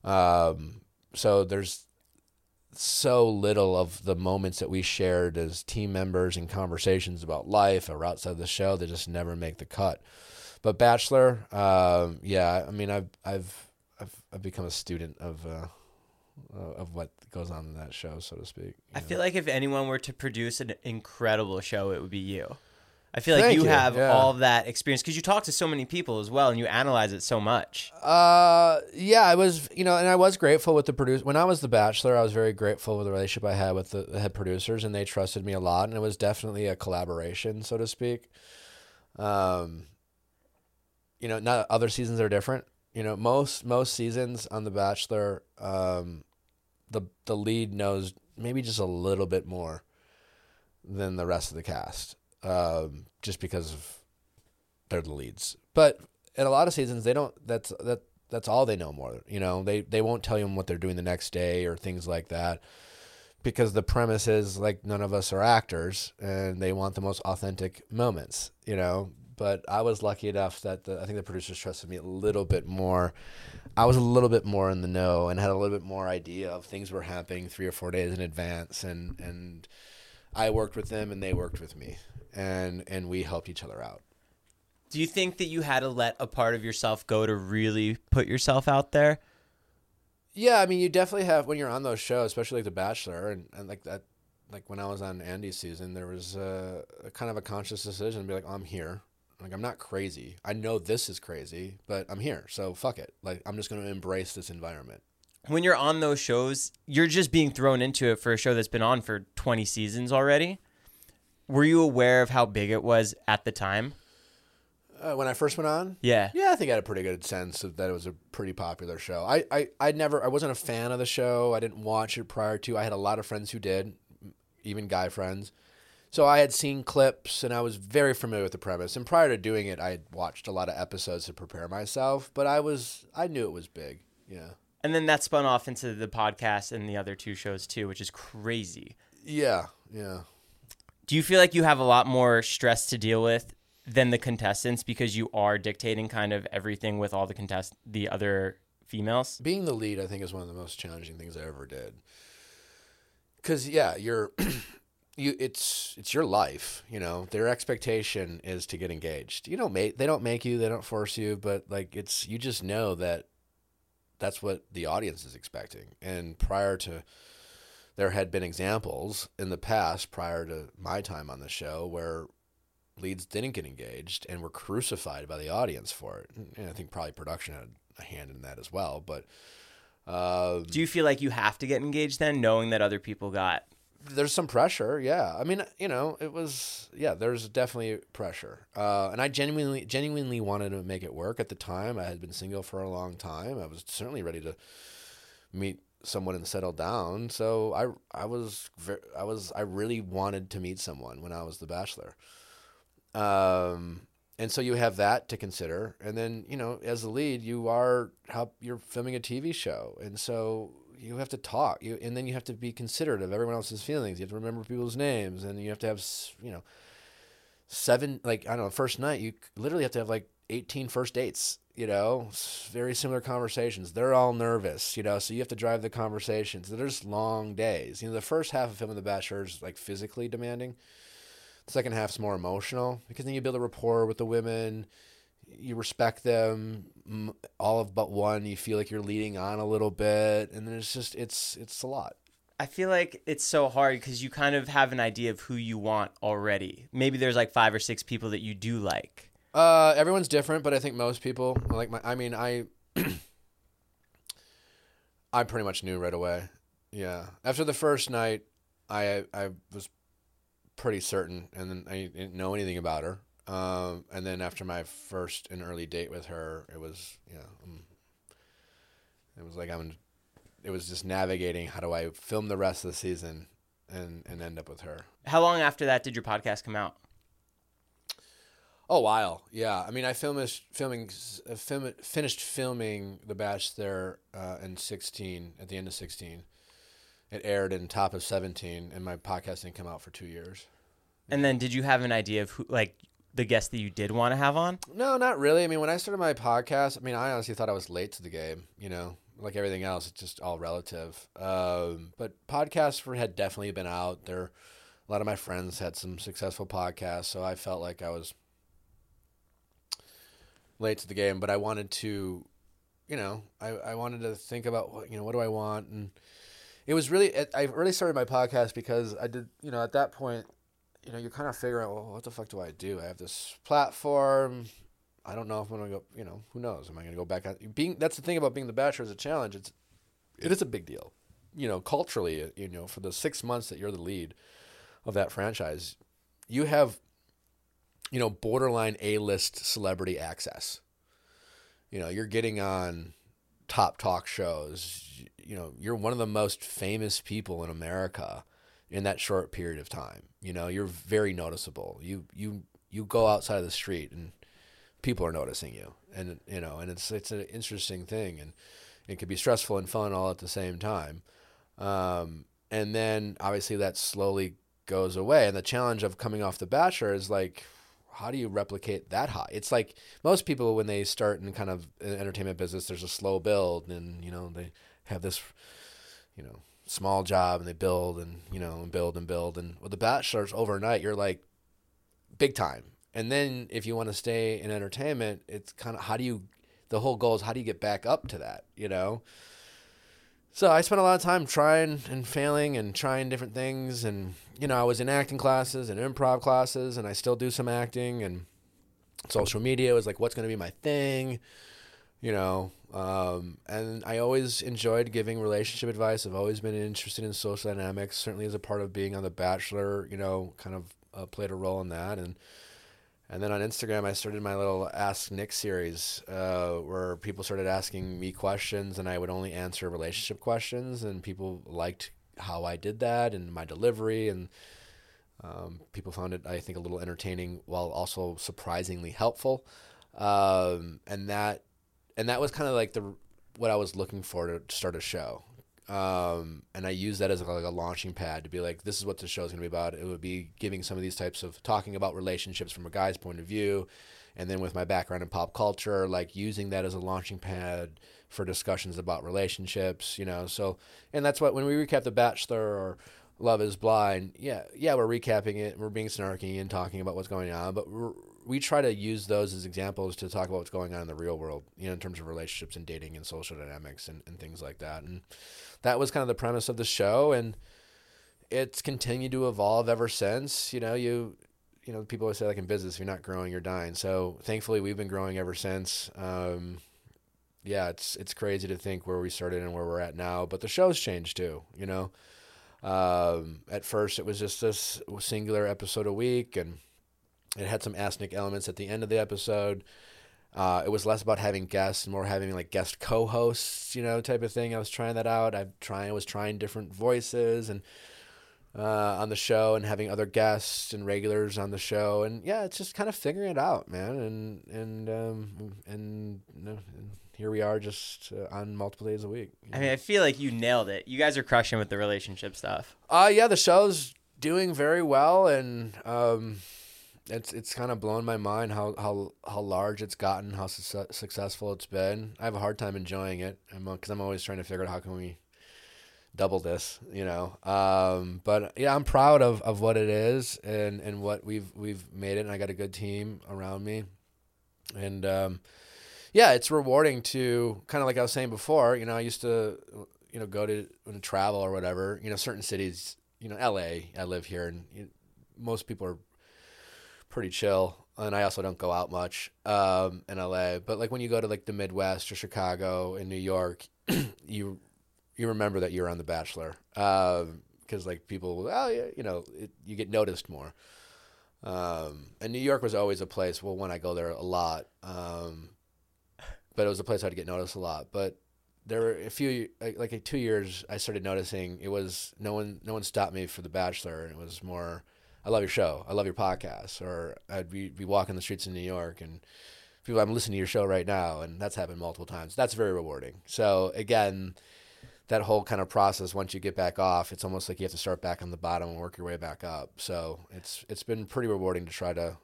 Um, so there's so little of the moments that we shared as team members and conversations about life or outside the show that just never make the cut. But Bachelor, um, yeah, I mean, I've I've I've, I've become a student of uh, uh, of what goes on in that show, so to speak. I feel like if anyone were to produce an incredible show, it would be you. I feel like Thank you, you, have yeah. all of that experience because you talk to so many people as well and you analyze it so much. Uh, yeah, I was, you know, and I was grateful with the producer. When I was the Bachelor, I was very grateful with the relationship I had with the, the head producers, and they trusted me a lot, and it was definitely a collaboration, so to speak. Um, you know, not other seasons are different. You know, most most seasons on the Bachelor, um, the the lead knows maybe just a little bit more than the rest of the cast, um, just because of they're the leads. But in a lot of seasons, they don't. That's that. That's all they know more. You know, they they won't tell you what they're doing the next day or things like that, because the premise is like none of us are actors, and they want the most authentic moments. You know. But I was lucky enough that the, I think the producers trusted me a little bit more. I was a little bit more in the know and had a little bit more idea of things were happening three or four days in advance, and and I worked with them and they worked with me, and and we helped each other out. Do you think that you had to let a part of yourself go to really put yourself out there? Yeah, I mean, you definitely have when you're on those shows, especially like The Bachelor, and, and like that, like when I was on Andi's season, there was a, a kind of a conscious decision to be like, oh, I'm here. Like I'm not crazy. I know this is crazy, but I'm here, so fuck it. Like I'm just gonna embrace this environment. When you're on those shows, you're just being thrown into it for a show that's been on for 20 seasons already. Were you aware of how big it was at the time? Uh, when I first went on, Yeah. Yeah, I think I had a pretty good sense of that it was a pretty popular show. I, I, I never, I wasn't a fan of the show. I didn't watch it prior to. I had a lot of friends who did, even guy friends. So I had seen clips and I was very familiar with the premise. And prior to doing it, I had watched a lot of episodes to prepare myself. But I was, I knew it was big. Yeah. And then that spun off into the podcast and the other two shows too, which is crazy. Yeah. Yeah. Do you feel like you have a lot more stress to deal with than the contestants because you are dictating kind of everything with all the contest the other females? being the lead i think is one of the most challenging things i ever did because yeah you're you it's it's your life you know their expectation is to get engaged you don't make they don't make you they don't force you but like it's you just know that that's what the audience is expecting and prior to there had been examples in the past prior to my time on the show where leads didn't get engaged and were crucified by the audience for it and i think probably production had a hand in that as well but uh, Do you feel like you have to get engaged then, knowing that other people got? There's some pressure yeah. I mean you know it was yeah there's definitely pressure. Uh, and i genuinely genuinely wanted to make it work at the time. I had been single for a long time. I was certainly ready to meet someone and settle down. So i i was i was i really wanted to meet someone when i was the bachelor. Um and so you have that to consider. And then you know as the lead you are how you're filming a tv show. And so you have to talk you and then you have to be considerate of everyone else's feelings. You have to remember people's names and you have to have you know seven like i don't know first night you literally have to have like 18 first dates you know? Very similar conversations. They're all nervous you know? So you have to drive the conversations. There's long days. You know the first half of filming the bachelor is like physically demanding. The second half's more emotional because then you build a rapport with the women. You respect them, all of but one. You feel like you're leading on a little bit, and then it's just it's it's a lot. I feel like it's so hard because you kind of have an idea of who you want already. Maybe there's like five or six people that you do like. Uh, everyone's different, but I think most people like my. I mean, I I pretty much knew right away. Yeah, after the first night, I I was pretty certain, and then I didn't know anything about her. Um, and then after my first and early date with her, it was you know, um, it was like I'm. It was just navigating how do I film the rest of the season and and end up with her. How long after that did your podcast come out? Oh, while. Yeah. I mean, I finished filming, film, finished filming The Bachelor uh, in 16, at the end of 16. It aired in top of 17, and my podcast didn't come out for two years. And then did you have an idea of who, like, the guest that you did want to have on? No, not really. I mean, when I started my podcast, I mean, I honestly thought I was late to the game, you know, like everything else, it's just all relative. Um, but podcasts had definitely been out there. A lot of my friends had some successful podcasts, so I felt like I was late to the game, but I wanted to, you know, I, I wanted to think about what, you know, what do I want? And it was really, I really started my podcast because I did, you know, at that point, you know, you're kind of figuring out, well, what the fuck do I do? I have this platform. I don't know if I'm gonna go. You know, who knows? Am I gonna go back on being? That's the thing about being the bachelor is a challenge. It's it is a big deal. You know, culturally, uh, you know, for the six months that you're the lead of that franchise, you have, you know, borderline A-list celebrity access. You know, you're getting on top talk shows. You know, you're one of the most famous people in America in that short period of time. You know, you're very noticeable. You you you go outside of the street and people are noticing you, and you know, and it's it's an interesting thing, and it can be stressful and fun all at the same time. Um, and then obviously that slowly goes away, and the challenge of coming off the Bachelor is like. How do you replicate that high? It's like most people when they start in kind of entertainment business, there's a slow build, and you know they have this, you know, small job and they build and you know and build and build. And with the bachelor's overnight you're like big time. And then if you want to stay in entertainment it's kind of how do you the whole goal is how do you get back up to that you know? So i spent a lot of time trying and failing and trying different things. And you know i was in acting classes and improv classes and i still do some acting. And social media was like what's going to be my thing? You know um, and i always enjoyed giving relationship advice. I've always been interested in social dynamics. Certainly as a part of being on the bachelor you know kind of uh, played a role in that. And and then on instagram i started my little ask nick series uh, where people started asking me questions and i would only answer relationship questions. And people liked how i did that and my delivery. And um, people found it i think a little entertaining while also surprisingly helpful. Um, and that and that was kind of like the what I was looking for to start a show. Um, and I use that as like a launching pad to be like, this is what the show is going to be about. It would be giving some of these types of talking about relationships from a guy's point of view, and then with my background in pop culture, like using that as a launching pad for discussions about relationships, you know. So, and that's what when we recap The Bachelor or Love Is Blind, yeah, yeah, we're recapping it, and we're being snarky and talking about what's going on, but we try to use those as examples to talk about what's going on in the real world, you know, in terms of relationships and dating and social dynamics and, and things like that. And that was kind of the premise of the show, and it's continued to evolve ever since. You know, you you know, people always say like in business, you're not growing, you're dying. So thankfully, we've been growing ever since. Um, yeah, it's it's crazy to think where we started and where we're at now. But the show's changed too. You know, um, at first it was just this singular episode a week, and it had some ask-Nick elements at the end of the episode. Uh, it was less about having guests and more having like guest co-hosts, you know, type of thing. I was trying that out. I trying I was trying different voices and uh, on the show and having other guests and regulars on the show. And yeah, it's just kind of figuring it out, man. And and um, and, and here we are, just uh, on multiple days a week. I mean, I feel like you nailed it. You guys are crushing with the relationship stuff. Uh yeah, the show's doing very well, and um, it's it's kind of blown my mind how how how large it's gotten, how su- successful it's been. I have a hard time enjoying it, because I'm, I'm always trying to figure out how can we double this, you know. Um, but yeah, I'm proud of, of what it is and, and what we've we've made it. And I got a good team around me, and um, yeah, it's rewarding to kind of like I was saying before. You know, I used to you know go to, travel or whatever. You know, certain cities. You know, L.A. I live here, and you most people are pretty chill. And I also don't go out much um, in LA. But like when you go to like the Midwest or Chicago and New York, you you remember that you're on The Bachelor because um, like people, oh yeah, you know, it, you get noticed more. Um, and New York was always a place. Well, when I go there a lot, um, but it was a place I'd get noticed a lot. But there were a few, like, like two years, I started noticing it was no one, no one stopped me for The Bachelor, and it was more, I love your show, I love your podcast, or I'd be, be walking the streets in New York and people, I'm listening to your show right now, and that's happened multiple times. That's very rewarding. So again that whole kind of process once you get back off it's almost like you have to start back on the bottom and work your way back up. So it's it's been pretty rewarding to try to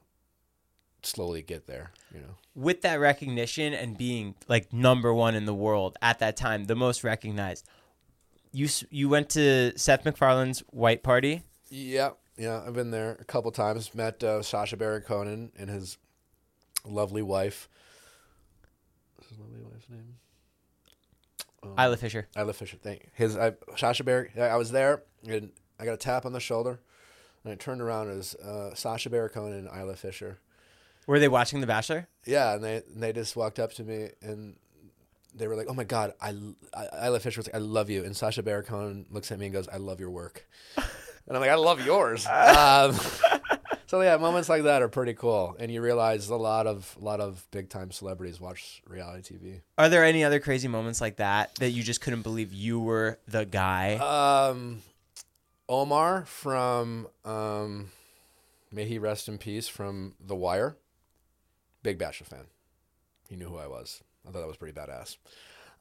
slowly get there you know. With that recognition and being like number one in the world at that time the most recognized you you went to seth macfarlane's white party? Yeah yeah i've been there a couple times met uh, sacha baron cohen and his lovely wife what's his lovely wife's name um, Isla Fisher. Isla Fisher. Thank you. His I, Sacha Baron. I was there and I got a tap on the shoulder, and I turned around as uh, Sacha Baron Cohen and Isla Fisher. Were they watching The Bachelor? Yeah, and they and they just walked up to me and they were like, "Oh my God, I, I Isla Fisher was like, I love you," and Sacha Baron Cohen looks at me and goes, "I love your work," and I'm like, "I love yours." um, so yeah, moments like that are pretty cool, and you realize a lot of a lot of big time celebrities watch reality TV. Are there any other crazy moments like that that you just couldn't believe you were the guy? Um, Omar from um, may he rest in peace from The Wire. Big Bachelor fan. He knew who I was. I thought that was pretty badass.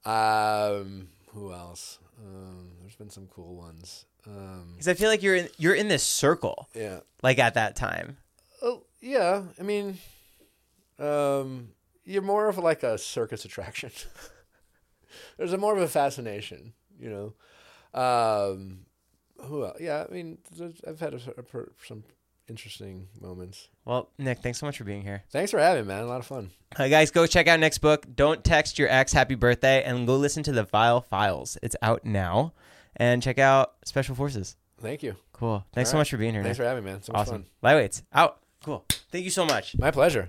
Um, who else? Um, there's been some cool ones. Because um, I feel like you're in you're in this circle. Yeah. Like at that time. Oh yeah, I mean, um, you're more of like a circus attraction. There's a more of a fascination, you know. Um, who else? Yeah, I mean, I've had a, a, some interesting moments. Well, Nick, thanks so much for being here. Thanks for having me, man. A lot of fun. Uh, guys, go check out Nick's book. Don't text your ex happy birthday and go listen to the Viall Files. It's out now and check out Special Forces. Thank you. Cool. Thanks All so right. much for being here. Thanks Nick. for having me, man. So awesome. Lightweights out. Cool. Thank you so much. My pleasure.